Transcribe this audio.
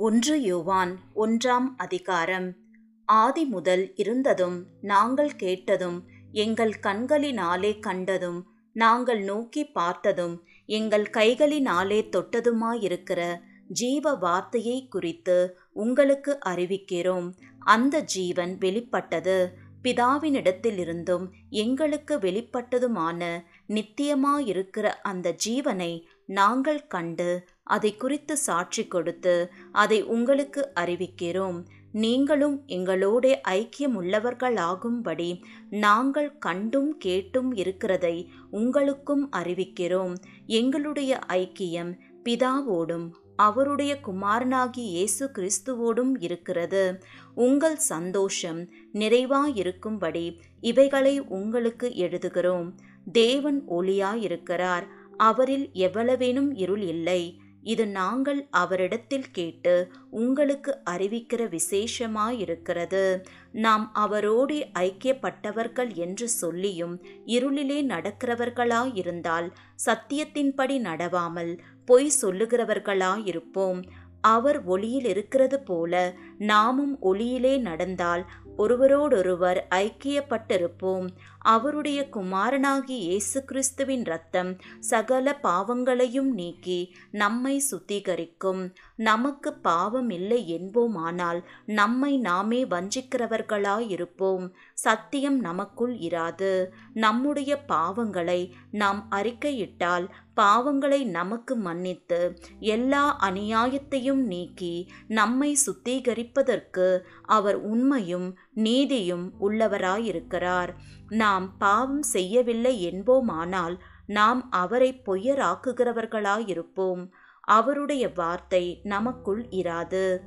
ஒன்று யோவான் ஒன்றாம் அதிகாரம். ஆதி முதல் இருந்ததும் நாங்கள் கேட்டதும் எங்கள் கண்களினாலே கண்டதும் நாங்கள் நோக்கி பார்த்ததும் எங்கள் கைகளினாலே தொட்டதுமாயிருக்கிற ஜீவ வார்த்தையை குறித்து உங்களுக்கு அறிவிக்கிறோம். அந்த ஜீவன் வெளிப்பட்டது. பிதாவினிடத்திலிருந்தும் எங்களுக்கு வெளிப்பட்டதுமான நித்தியமாயிருக்கிற அந்த ஜீவனை நாங்கள் கண்டு அதை குறித்து சாட்சி கொடுத்து அதை உங்களுக்கு அறிவிக்கிறோம். நீங்களும் எங்களோட ஐக்கியமுள்ளவர்களாகும்படி நாங்கள் கண்டும் கேட்டும் இருக்கிறதை உங்களுக்கும் அறிவிக்கிறோம். எங்களுடைய ஐக்கியம் பிதாவோடும் அவருடைய குமாரனாகி இயேசு கிறிஸ்துவோடும் இருக்கிறது. உங்கள் சந்தோஷம் நிறைவாயிருக்கும்படி இவைகளை உங்களுக்கு எழுதுகிறோம். தேவன் ஒளியாயிருக்கிறார். அவரில் எவ்வளவேனும் இருள் இல்லை. இது நாங்கள் அவரிடத்தில் கேட்டு உங்களுக்கு அறிவிக்கிற விசேஷமாயிருக்கிறது. நாம் அவரோடு ஐக்கியப்பட்டவர்கள் என்று சொல்லியும் இருளிலே நடக்கிறவர்களாயிருந்தால் சத்தியத்தின்படி நடவாமல் பொய் சொல்லுகிறவர்களாயிருப்போம். அவர் ஒளியில் இருக்கிறது போல நாமும் ஒளியிலே நடந்தால் ஒருவரோடொருவர் ஐக்கியப்பட்டிருப்போம். அவருடைய குமாரனாகி இயேசு கிறிஸ்துவின் ரத்தம் சகல பாவங்களையும் நீக்கி நம்மை சுத்திகரிக்கும். நமக்கு பாவம் இல்லை என்போமானால் நம்மை நாமே வஞ்சிக்கிறவர்களாயிருப்போம். சத்தியம் நமக்குள் இராது. நம்முடைய பாவங்களை நாம் அறிக்கையிட்டால் பாவங்களை நமக்கு மன்னித்து எல்லா அநியாயத்தையும் நீக்கி நம்மை சுத்திகரிப்பதற்கு அவர் உண்மையும் நீதியும் உள்ளவராயிருக்கிறார். நாம் பாவம் செய்யவில்லை என்போமானால் நாம் அவரை பொய்யராக்குகிறவர்களாயிருப்போம். அவருடைய வார்த்தை நமக்குள் இராது.